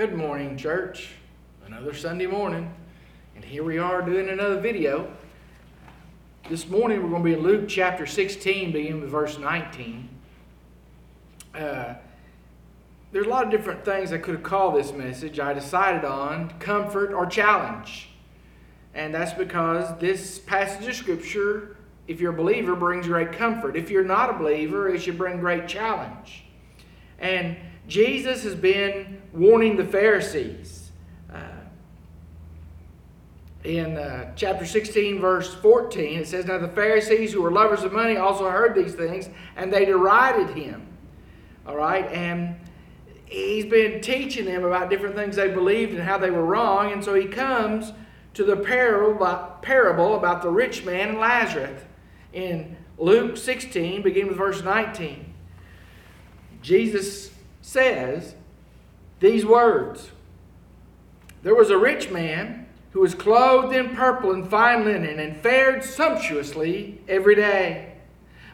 Good morning, church. Another Sunday morning. And here we are doing another video. This morning we're going to be in Luke chapter 16, beginning with verse 19. Uh, there's a lot of different things I could have called this message. I decided on comfort or challenge. And that's because this passage of Scripture, if you're a believer, brings great comfort. If you're not a believer, it should bring great challenge. And Jesus has been warning the Pharisees. Uh, in uh, chapter 16, verse 14, it says, Now the Pharisees who were lovers of money also heard these things, and they derided him. All right? And he's been teaching them about different things they believed and how they were wrong. And so he comes to the parable, about the rich man and Lazarus in Luke 16, beginning with verse 19. Jesus says these words There was a rich man who was clothed in purple and fine linen and fared sumptuously every day.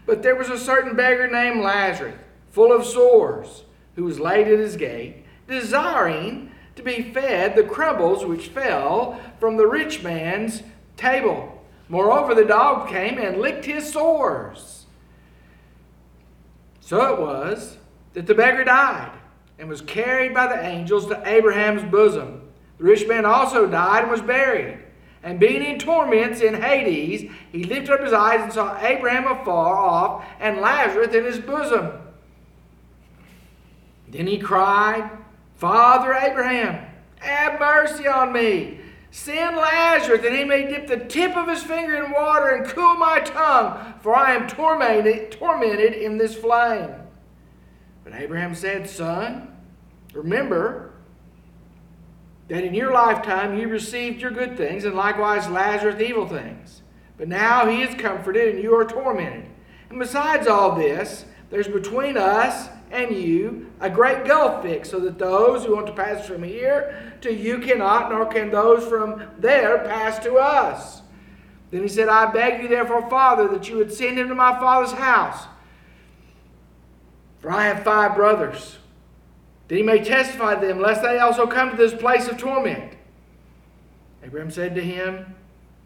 But there was a certain beggar named Lazarus, full of sores, who was laid at his gate, desiring to be fed the crumbs which fell from the rich man's table. Moreover, the dog came and licked his sores. So it was that the beggar died and was carried by the angels to Abraham's bosom. The rich man also died and was buried. And being in torments in Hades, he lifted up his eyes and saw Abraham afar off and Lazarus in his bosom. Then he cried, Father Abraham, have mercy on me. Send Lazarus that he may dip the tip of his finger in water and cool my tongue, for I am tormented, tormented in this flame. But Abraham said, Son, remember that in your lifetime you received your good things, and likewise Lazarus evil things. But now he is comforted, and you are tormented. And besides all this, there's between us and you a great gulf fixed, so that those who want to pass from here to you cannot, nor can those from there pass to us. Then he said, I beg you, therefore, Father, that you would send him to my father's house. For I have five brothers, that he may testify to them, lest they also come to this place of torment. Abraham said to him,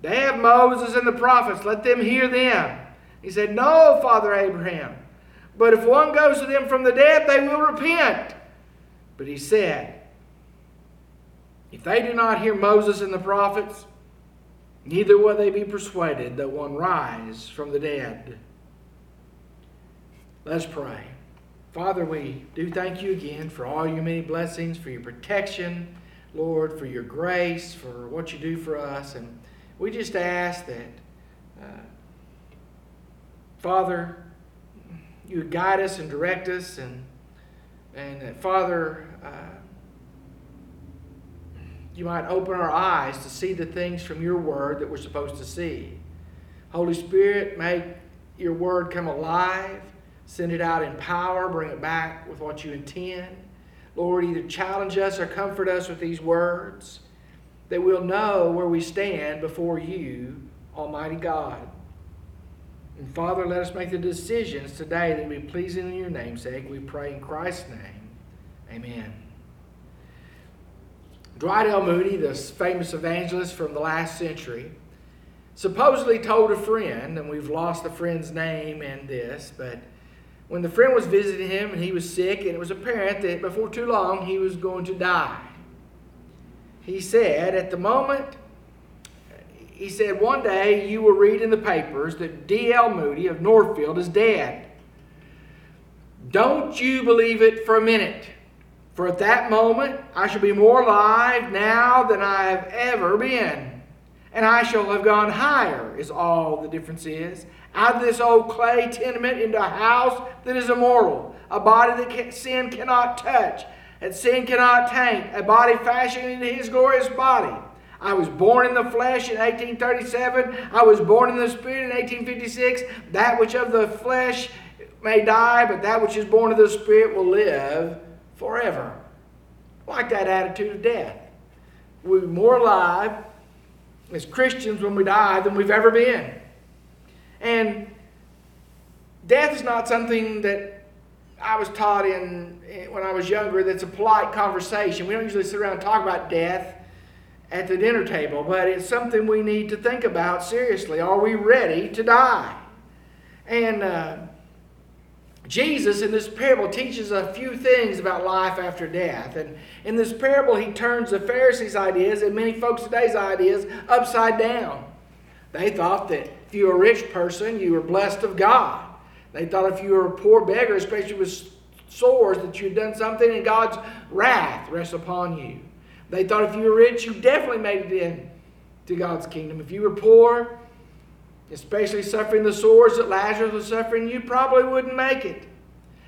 They have Moses and the prophets, let them hear them. He said, No, Father Abraham, but if one goes to them from the dead, they will repent. But he said, If they do not hear Moses and the prophets, neither will they be persuaded that one rise from the dead. Let's pray. Father, we do thank you again for all your many blessings, for your protection, Lord, for your grace, for what you do for us. And we just ask that, uh, Father, you guide us and direct us, and, and that, Father, uh, you might open our eyes to see the things from your word that we're supposed to see. Holy Spirit, make your word come alive Send it out in power. Bring it back with what you intend. Lord, either challenge us or comfort us with these words that we'll know where we stand before you, Almighty God. And Father, let us make the decisions today that be pleasing in your namesake. We pray in Christ's name. Amen. Dwight L. Moody, this famous evangelist from the last century, supposedly told a friend, and we've lost the friend's name in this, but when the friend was visiting him and he was sick, and it was apparent that before too long he was going to die. He said, at the moment, he said, one day you will read in the papers that D.L. Moody of Northfield is dead. Don't you believe it for a minute. For at that moment, I shall be more alive now than I have ever been. And I shall have gone higher, is all the difference is out of this old clay tenement into a house that is immortal, a body that can, sin cannot touch, and sin cannot taint, a body fashioned into his glorious body. I was born in the flesh in 1837. I was born in the spirit in 1856. That which of the flesh may die, but that which is born of the spirit will live forever. Like that attitude of death. We're more alive as Christians when we die than we've ever been. And death is not something that I was taught in when I was younger that's a polite conversation. We don't usually sit around and talk about death at the dinner table, but it's something we need to think about seriously. Are we ready to die? And uh, Jesus in this parable teaches a few things about life after death. And in this parable, he turns the Pharisees' ideas and many folks today's ideas upside down. They thought that if you were a rich person, you were blessed of God. They thought if you were a poor beggar, especially with sores, that you'd done something and God's wrath rests upon you. They thought if you were rich, you definitely made it in to God's kingdom. If you were poor, especially suffering the sores that Lazarus was suffering, you probably wouldn't make it.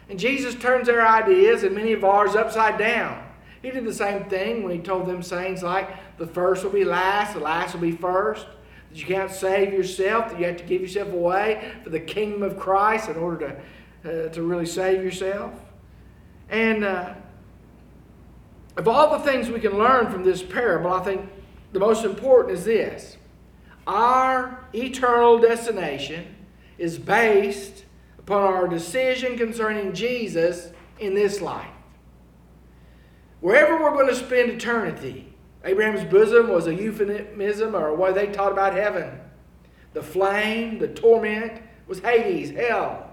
And Jesus turns their ideas and many of ours upside down. He did the same thing when he told them sayings like, the first will be last, the last will be first. That you can't save yourself, that you have to give yourself away for the kingdom of Christ in order to, uh, to really save yourself. And uh, of all the things we can learn from this parable, I think the most important is this our eternal destination is based upon our decision concerning Jesus in this life. Wherever we're going to spend eternity, Abraham's bosom was a euphemism or what they taught about heaven. The flame, the torment was Hades, hell.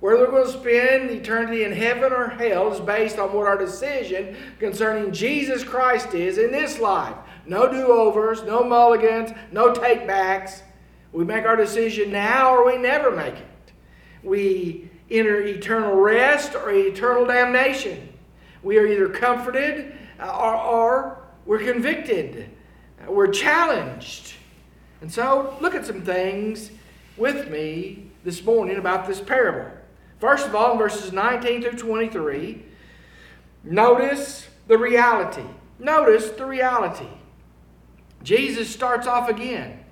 Whether we're going to spend eternity in heaven or hell is based on what our decision concerning Jesus Christ is in this life. No do overs, no mulligans, no takebacks. We make our decision now or we never make it. We enter eternal rest or eternal damnation. We are either comforted uh, or, or we're convicted. We're challenged. And so, look at some things with me this morning about this parable. First of all, in verses 19 through 23, notice the reality. Notice the reality. Jesus starts off again.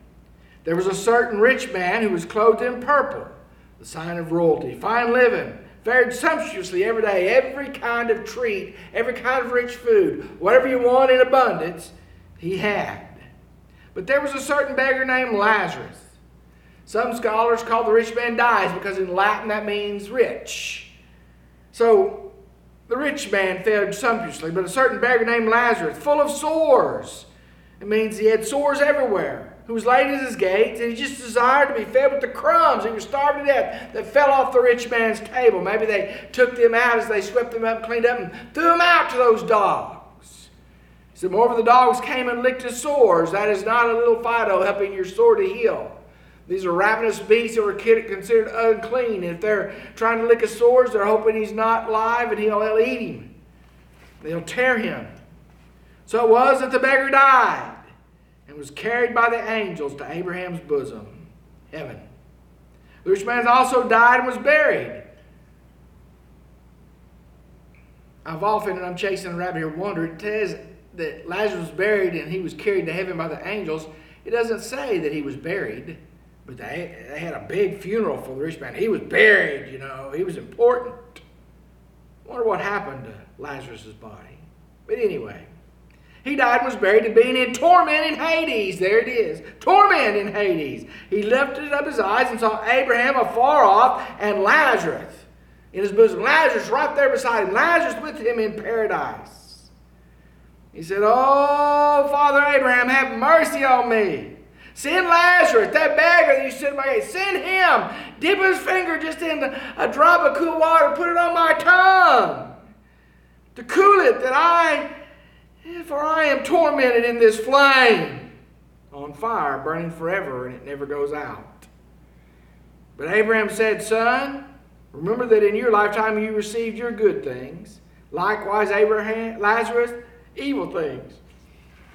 There was a certain rich man who was clothed in purple, the sign of royalty, fine living, fared sumptuously every day, every kind of treat, every kind of rich food, whatever you want in abundance, he had. But there was a certain beggar named Lazarus some scholars call the rich man Dives because in Latin that means rich. So the rich man fared sumptuously, but a certain beggar named Lazarus, full of sores, it means he had sores everywhere, who was laid at his gates, and he just desired to be fed with the crumbs. He was starved to death that fell off the rich man's table. Maybe they took them out as they swept them up, cleaned up, and threw them out to those dogs. He said, Moreover, the dogs came and licked his sores. That is not a little Fido helping your sore to heal. These are ravenous beasts that were considered unclean. If they're trying to lick his sores, they're hoping he's not live and he'll, eat him. They'll tear him. So it was that the beggar died and was carried by the angels to Abraham's bosom, heaven. The rich man also died and was buried. I've often, and I'm chasing a rabbit here, wondered, it says that Lazarus was buried and he was carried to heaven by the angels. It doesn't say that he was buried. But they, they had a big funeral for the rich man. He was buried, you know, he was important. I wonder what happened to Lazarus' body. But anyway, he died and was buried and being in torment in Hades. There it is. Torment in Hades. He lifted up his eyes and saw Abraham afar off and Lazarus in his bosom. Lazarus right there beside him. Lazarus with him in paradise. He said, Oh, Father Abraham, have mercy on me Send Lazarus, that beggar that you sent my gate, send him. Dip his finger just in a drop of cool water, put it on my tongue to cool it, that I, for I am tormented in this flame on fire, burning forever, and it never goes out. But Abraham said, Son, remember that in your lifetime you received your good things. Likewise, Abraham, Lazarus, evil things.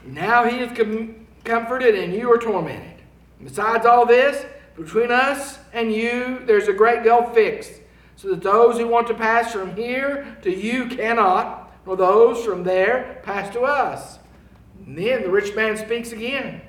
Now he is com- comforted and you are tormented. Besides all this, between us and you, there's a great gulf fixed, so that those who want to pass from here to you cannot, nor those from there pass to us. And then the rich man speaks again.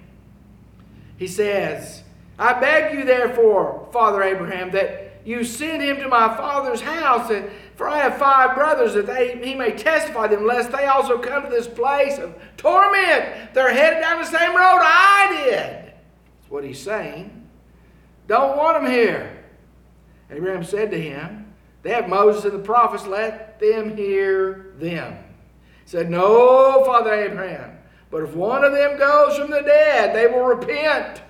He says, I beg you, therefore, Father Abraham, that you send him to my father's house, and, for I have five brothers, that they, he may testify them, lest they also come to this place of torment. They're headed down the same road I did. That's what he's saying. Don't want them here. Abraham said to him, They have Moses and the prophets, let them hear them. He said, No, Father Abraham, but if one of them goes from the dead, they will repent.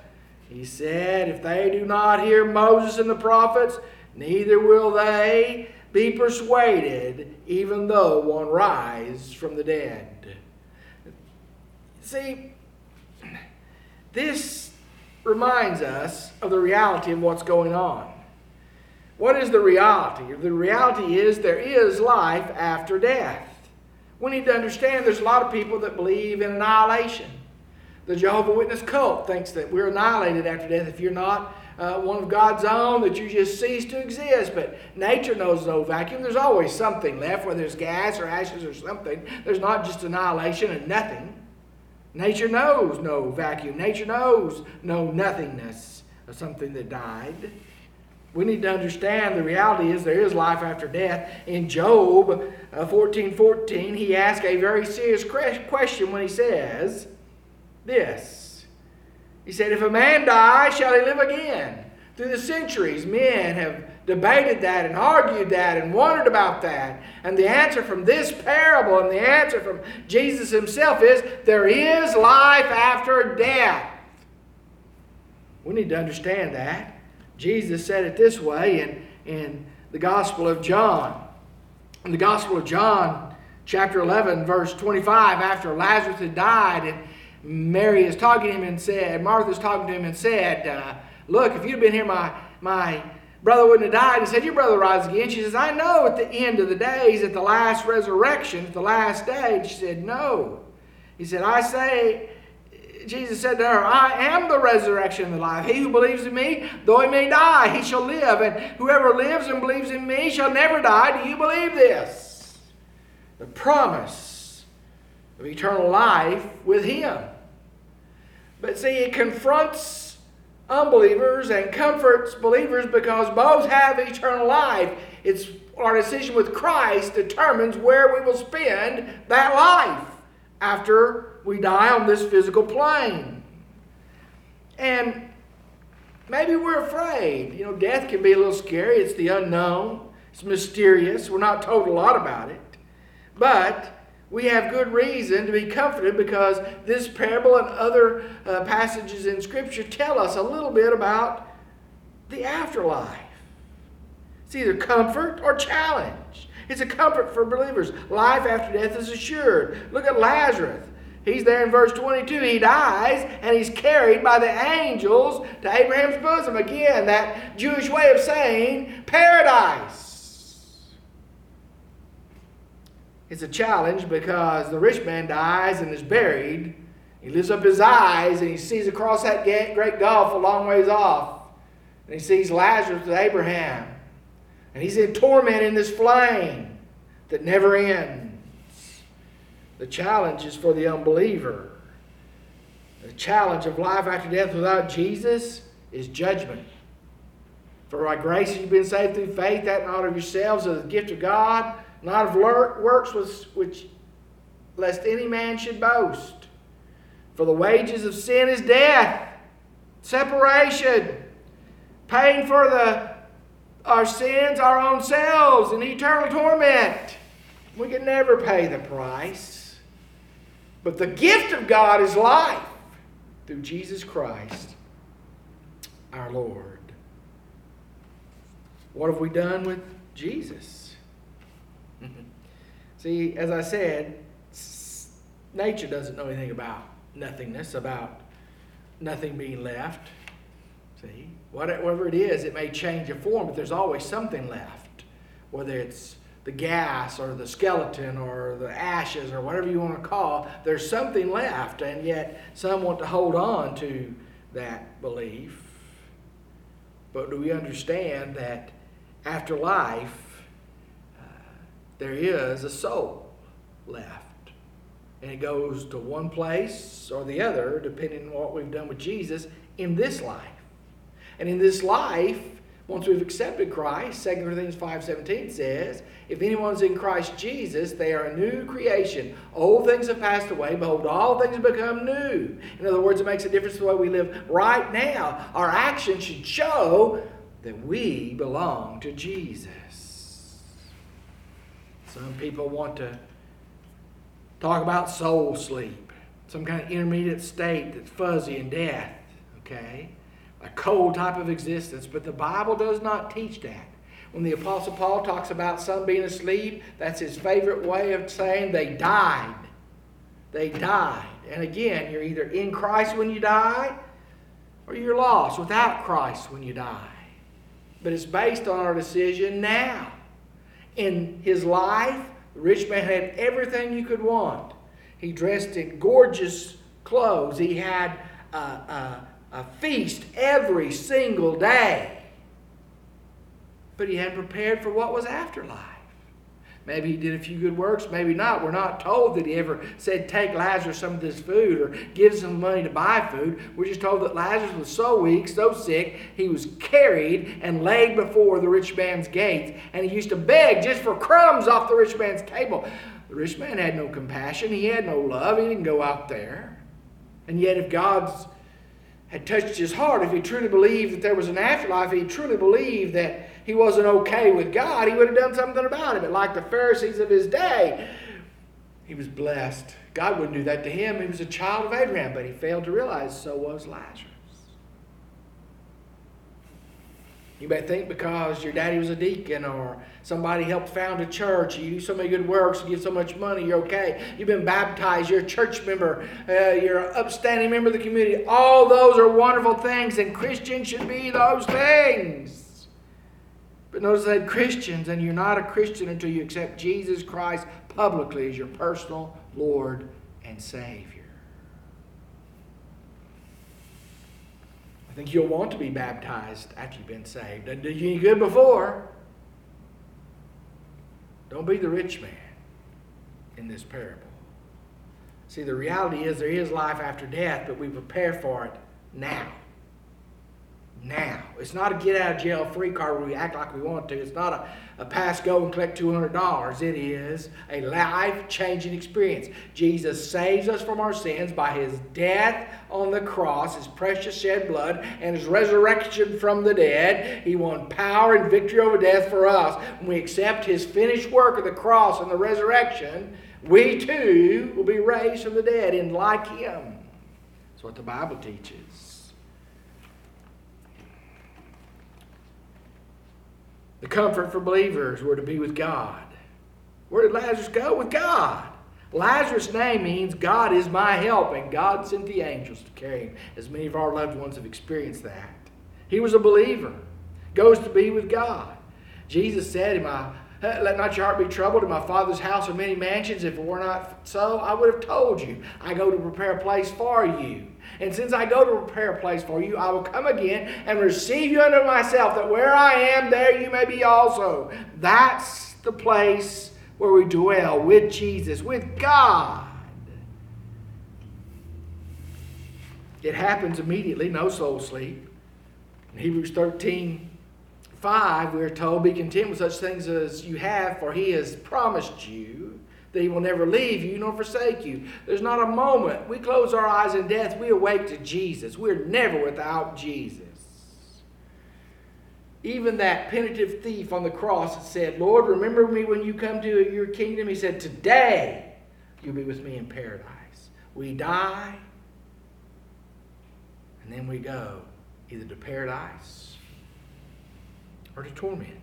He said, If they do not hear Moses and the prophets, neither will they be persuaded, even though one rise from the dead. See, this reminds us of the reality of what's going on. What is the reality? The reality is there is life after death. We need to understand there's a lot of people that believe in annihilation. The Jehovah Witness cult thinks that we're annihilated after death if you're not uh, one of God's own, that you just cease to exist. But nature knows no vacuum. There's always something left, whether it's gas or ashes or something. There's not just annihilation and nothing. Nature knows no vacuum. Nature knows no nothingness of something that died. We need to understand the reality is there is life after death. In Job uh, 14 14, he asks a very serious question when he says this. He said, If a man die, shall he live again? Through the centuries, men have debated that and argued that and wondered about that. And the answer from this parable and the answer from Jesus himself is there is life after death. We need to understand that. Jesus said it this way in, in the Gospel of John. In the Gospel of John, chapter 11, verse 25, after Lazarus had died, and Mary is talking to him and said, Martha's talking to him and said, uh, Look, if you'd been here, my, my brother wouldn't have died. He said, Your brother rise again. She says, I know at the end of the days, at the last resurrection, at the last day. And she said, No. He said, I say, Jesus said to her, I am the resurrection and the life. He who believes in me, though he may die, he shall live. And whoever lives and believes in me shall never die. Do you believe this? The promise of eternal life with him. But see, it confronts unbelievers and comforts believers because both have eternal life. It's our decision with Christ determines where we will spend that life after we die on this physical plane. And maybe we're afraid. You know, death can be a little scary. It's the unknown, it's mysterious. We're not told a lot about it. But we have good reason to be comforted because this parable and other uh, passages in Scripture tell us a little bit about the afterlife. It's either comfort or challenge. It's a comfort for believers. Life after death is assured. Look at Lazarus. He's there in verse 22. He dies and he's carried by the angels to Abraham's bosom. Again, that Jewish way of saying paradise. It's a challenge because the rich man dies and is buried. He lifts up his eyes and he sees across that great gulf a long ways off. And he sees Lazarus with Abraham. And he's in torment in this flame that never ends. The challenge is for the unbeliever. The challenge of life after death without Jesus is judgment. For by grace you've been saved through faith, that not of yourselves as a gift of God, not of works which lest any man should boast. For the wages of sin is death, separation, paying for the our sins, our own selves, in eternal torment. We can never pay the price. But the gift of God is life through Jesus Christ, our Lord. What have we done with Jesus? See, as I said, nature doesn't know anything about nothingness, about nothing being left. Whatever it is, it may change a form, but there's always something left, whether it's the gas or the skeleton or the ashes or whatever you want to call, there's something left, and yet some want to hold on to that belief. But do we understand that after life, uh, there is a soul left. And it goes to one place or the other, depending on what we've done with Jesus in this life. And in this life, once we've accepted Christ, 2 Corinthians 5.17 says, If anyone's in Christ Jesus, they are a new creation. Old things have passed away. Behold, all things have become new. In other words, it makes a difference the way we live right now. Our actions should show that we belong to Jesus. Some people want to talk about soul sleep, some kind of intermediate state that's fuzzy and death, okay? A cold type of existence, but the Bible does not teach that. When the Apostle Paul talks about some being asleep, that's his favorite way of saying they died. They died. And again, you're either in Christ when you die, or you're lost without Christ when you die. But it's based on our decision now. In his life, the rich man had everything you could want. He dressed in gorgeous clothes. He had a, a, a feast every single day. But he hadn't prepared for what was afterlife. Maybe he did a few good works, maybe not. We're not told that he ever said, Take Lazarus some of this food or give him some money to buy food. We're just told that Lazarus was so weak, so sick, he was carried and laid before the rich man's gates. And he used to beg just for crumbs off the rich man's table. The rich man had no compassion, he had no love, he didn't go out there. And yet, if God's had touched his heart, if he truly believed that there was an afterlife, if he truly believed that he wasn't okay with God, he would have done something about it. But like the Pharisees of his day, he was blessed. God wouldn't do that to him. He was a child of Abraham, but he failed to realize so was Lazarus. You may think because your daddy was a deacon or somebody helped found a church, you do so many good works, you give so much money, you're okay. You've been baptized, you're a church member, uh, you're an upstanding member of the community. All those are wonderful things, and Christians should be those things. But notice that Christians, and you're not a Christian until you accept Jesus Christ publicly as your personal Lord and Savior. I think you'll want to be baptized after you've been saved. Doesn't do you any good before. Don't be the rich man in this parable. See, the reality is there is life after death, but we prepare for it now now. It's not a get out of jail free card where we act like we want to. It's not a, a pass go and collect $200. It is a life changing experience. Jesus saves us from our sins by his death on the cross, his precious shed blood, and his resurrection from the dead. He won power and victory over death for us. When we accept his finished work of the cross and the resurrection, we too will be raised from the dead and like him. That's what the Bible teaches. The comfort for believers were to be with God. Where did Lazarus go? With God. Lazarus' name means God is my help, and God sent the angels to carry him, as many of our loved ones have experienced that. He was a believer, goes to be with God. Jesus said, "My let not your heart be troubled. In my Father's house are many mansions. If it were not so, I would have told you. I go to prepare a place for you. And since I go to prepare a place for you, I will come again and receive you unto myself, that where I am, there you may be also. That's the place where we dwell with Jesus, with God. It happens immediately, no soul sleep. In Hebrews 13, 5, we are told, Be content with such things as you have, for he has promised you that he will never leave you nor forsake you. There's not a moment. We close our eyes in death, we awake to Jesus. We're never without Jesus. Even that penitent thief on the cross said, Lord, remember me when you come to your kingdom. He said, Today you'll be with me in paradise. We die, and then we go either to paradise or to torment.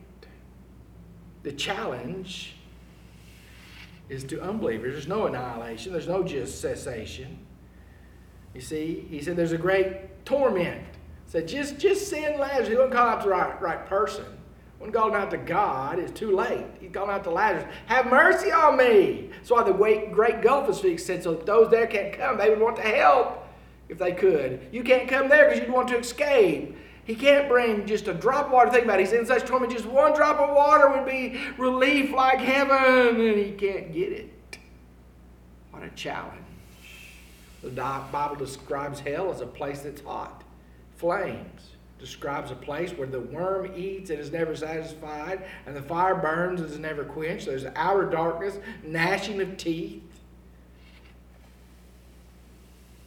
The challenge is to unbelievers. There's no annihilation, there's no just cessation. You see, he said there's a great torment. He said, just, just send Lazarus. He wasn't calling out the right, right person. When calling out to God, it's too late. He's calling out to Lazarus. Have mercy on me. That's why the great, great gulf is fixed. Said, so those there can't come. They would want to help if they could. You can't come there because you'd want to escape. He can't bring just a drop of water. Think about it. He's in such torment, just one drop of water would be relief like heaven, and he can't get it. What a challenge. The Bible describes hell as a place that's hot. Flames describes a place where the worm eats and is never satisfied, and the fire burns and is never quenched. There's outer darkness, gnashing of teeth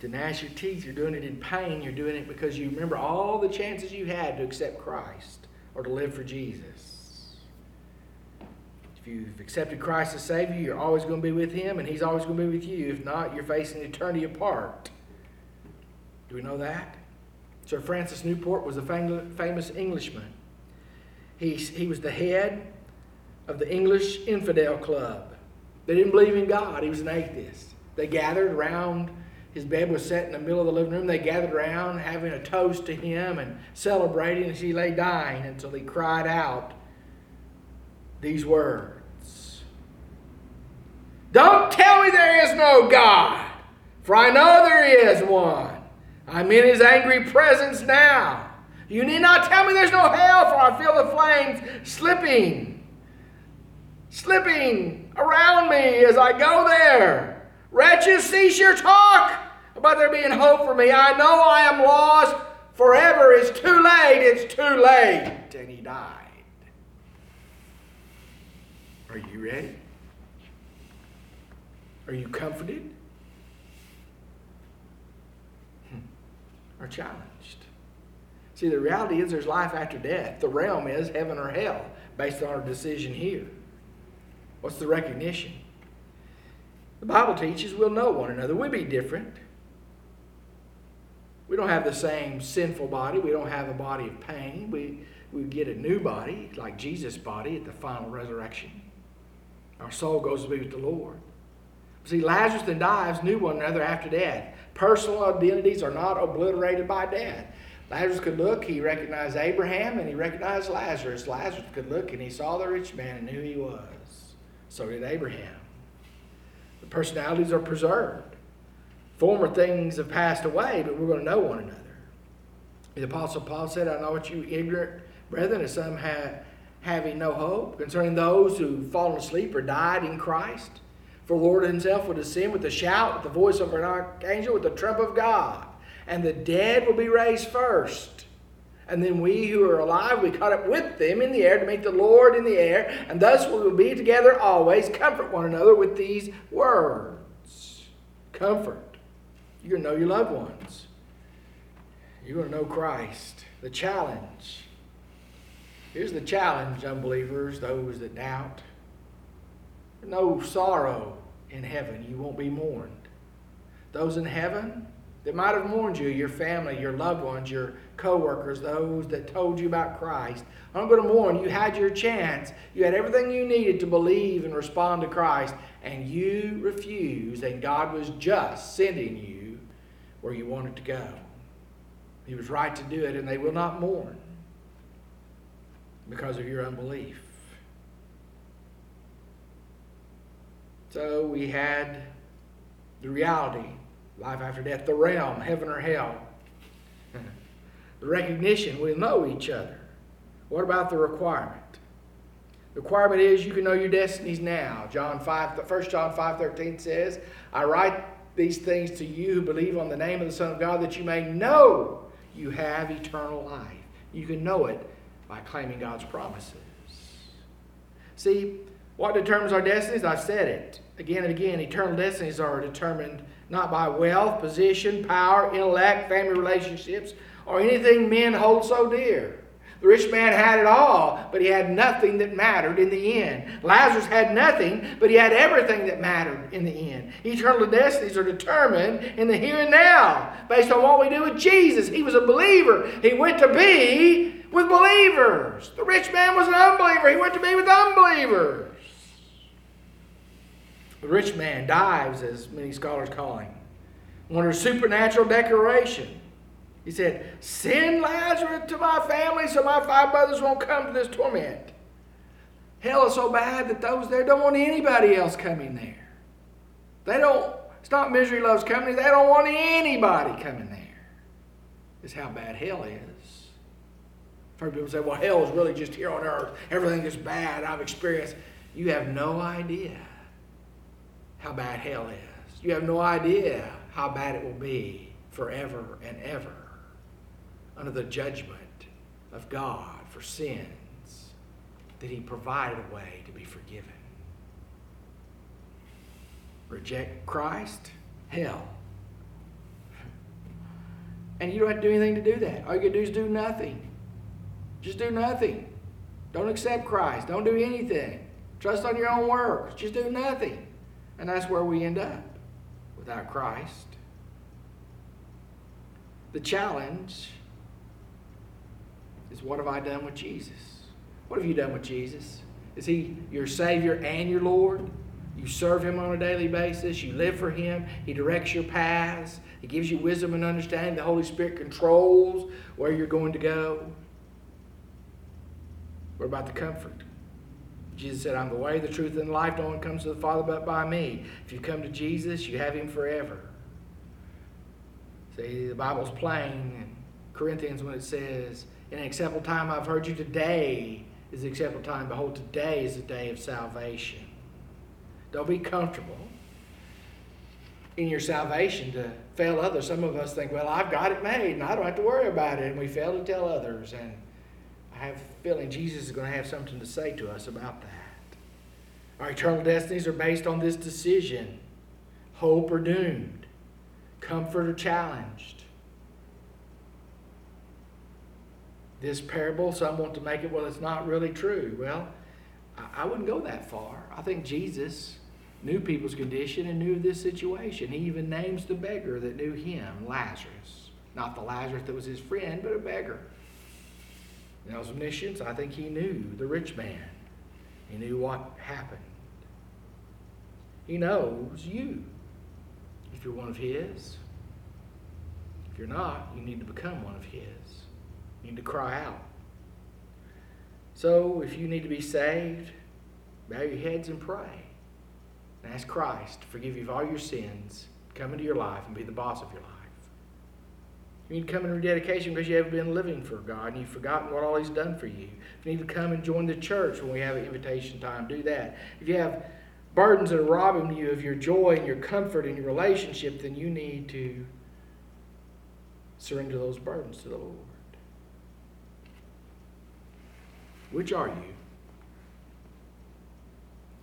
to gnash your teeth, you're doing it in pain. You're doing it because you remember all the chances you had to accept Christ or to live for Jesus. If you've accepted Christ as Savior, you're always going to be with Him, and He's always going to be with you. If not, you're facing eternity apart. Do we know that? Sir Francis Newport was a famous Englishman. He, he was the head of the English Infidel Club. They didn't believe in God, he was an atheist. They gathered around, his bed was set in the middle of the living room. They gathered around having a toast to him and celebrating as he lay dying until he cried out these words Don't tell me there is no God, for I know there is one. I'm in his angry presence now. You need not tell me there's no hell, for I feel the flames slipping, slipping around me as I go there. Wretches, cease your talk about there being hope for me. I know I am lost forever. It's too late. It's too late. And he died. Are you ready? Are you comforted? Hmm. Or challenged? See, the reality is there's life after death. The realm is heaven or hell based on our decision here. What's the recognition? The Bible teaches we'll know one another. We'll be different. We don't have the same sinful body. We don't have a body of pain. We, we get a new body, like Jesus' body at the final resurrection. Our soul goes to be with the Lord. See, Lazarus and Dives knew one another after death. Personal identities are not obliterated by death. Lazarus could look, he recognized Abraham, and he recognized Lazarus. Lazarus could look, and he saw the rich man and knew he was. So did Abraham. The personalities are preserved. Former things have passed away, but we're going to know one another. The Apostle Paul said, I know what you ignorant brethren, as some have, having no hope, concerning those who've fallen asleep or died in Christ. For Lord himself will descend with a shout, with the voice of an archangel, with the trump of God and the dead will be raised first. And then we who are alive will be caught up with them in the air to meet the Lord in the air, and thus we will be together always. Comfort one another with these words. Comfort. You're going to know your loved ones. You're going to know Christ. The challenge. Here's the challenge, unbelievers, those that doubt. No sorrow in heaven. You won't be mourned. Those in heaven, that might have mourned you, your family, your loved ones, your co-workers, those that told you about Christ. I'm going to mourn. You had your chance. You had everything you needed to believe and respond to Christ, and you refused, and God was just sending you where you wanted to go. He was right to do it, and they will not mourn because of your unbelief. So we had the reality life after death, the realm, heaven or hell. the recognition, we know each other. What about the requirement? The requirement is you can know your destinies now. John 5, 1 John 5 13 says, I write these things to you who believe on the name of the Son of God that you may know you have eternal life. You can know it by claiming God's promises. See, what determines our destinies? I've said it again and again. Eternal destinies are determined not by wealth, position, power, intellect, family relationships, or anything men hold so dear. The rich man had it all, but he had nothing that mattered in the end. Lazarus had nothing, but he had everything that mattered in the end. Eternal destinies are determined in the here and now based on what we do with Jesus. He was a believer, he went to be with believers. The rich man was an unbeliever, he went to be with unbelievers. The rich man Dives, as many scholars call him, under supernatural declaration. He said, Send Lazarus to my family so my five brothers won't come to this torment. Hell is so bad that those there don't want anybody else coming there. They don't, it's not misery loves company, they don't want anybody coming there. It's how bad hell is. I've heard people say, well, hell is really just here on earth. Everything is bad I've experienced. You have no idea how bad hell is. You have no idea how bad it will be forever and ever under the judgment of God for sins that He provided a way to be forgiven. Reject Christ, hell. And you don't have to do anything to do that. All you can do is do nothing. Just do nothing. Don't accept Christ. Don't do anything. Trust on your own works. Just do nothing. And that's where we end up without Christ. The challenge is what have I done with Jesus? What have you done with Jesus? Is he your Savior and your Lord? You serve him on a daily basis. You live for him. He directs your paths. He gives you wisdom and understanding. The Holy Spirit controls where you're going to go. What about the comfort? Jesus said, I'm the way, the truth, and the life. No one comes to the Father but by me. If you come to Jesus, you have him forever. See, the Bible's plain in Corinthians when it says, An acceptable time I've heard you today is the acceptable time. Behold, today is the day of salvation. Don't be comfortable in your salvation to fail others. Some of us think, well, I've got it made and I don't have to worry about it. And we fail to tell others. And I have a feeling Jesus is going to have something to say to us about that. Our eternal destinies are based on this decision hope or doomed, comfort or challenged. This parable, some want to make it, well, it's not really true. Well, I wouldn't go that far. I think Jesus knew people's condition and knew this situation. He even names the beggar that knew him, Lazarus. Not the Lazarus that was his friend, but a beggar. In omniscience, I think he knew the rich man. He knew what happened. He knows you if you're one of his. If you're not, you need to become one of his. You need to cry out. So, if you need to be saved, bow your heads and pray. And ask Christ to forgive you of all your sins, come into your life, and be the boss of your life. You need to come in rededication because you haven't been living for God and you've forgotten what all He's done for you. You need to come and join the church when we have an invitation time, do that. If you have burdens that are robbing you of your joy and your comfort and your relationship, then you need to surrender those burdens to the Lord. Which are you?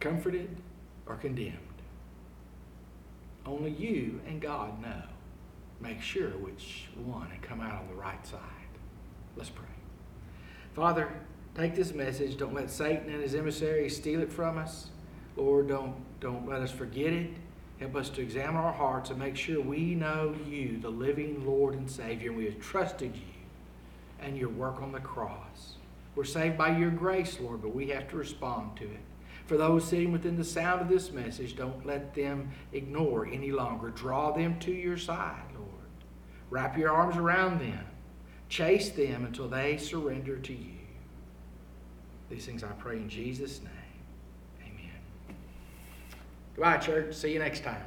Comforted or condemned? Only you and God know. Make sure which one and come out on the right side. Let's pray. Father, take this message. Don't let Satan and his emissaries steal it from us. Lord, don't, don't let us forget it. Help us to examine our hearts and make sure we know you, the living Lord and Savior, and we have trusted you and your work on the cross. We're saved by your grace, Lord, but we have to respond to it. For those sitting within the sound of this message, don't let them ignore any longer. Draw them to your side, Lord. Wrap your arms around them. Chase them until they surrender to you. These things I pray in Jesus' name. Amen. Goodbye, church. See you next time.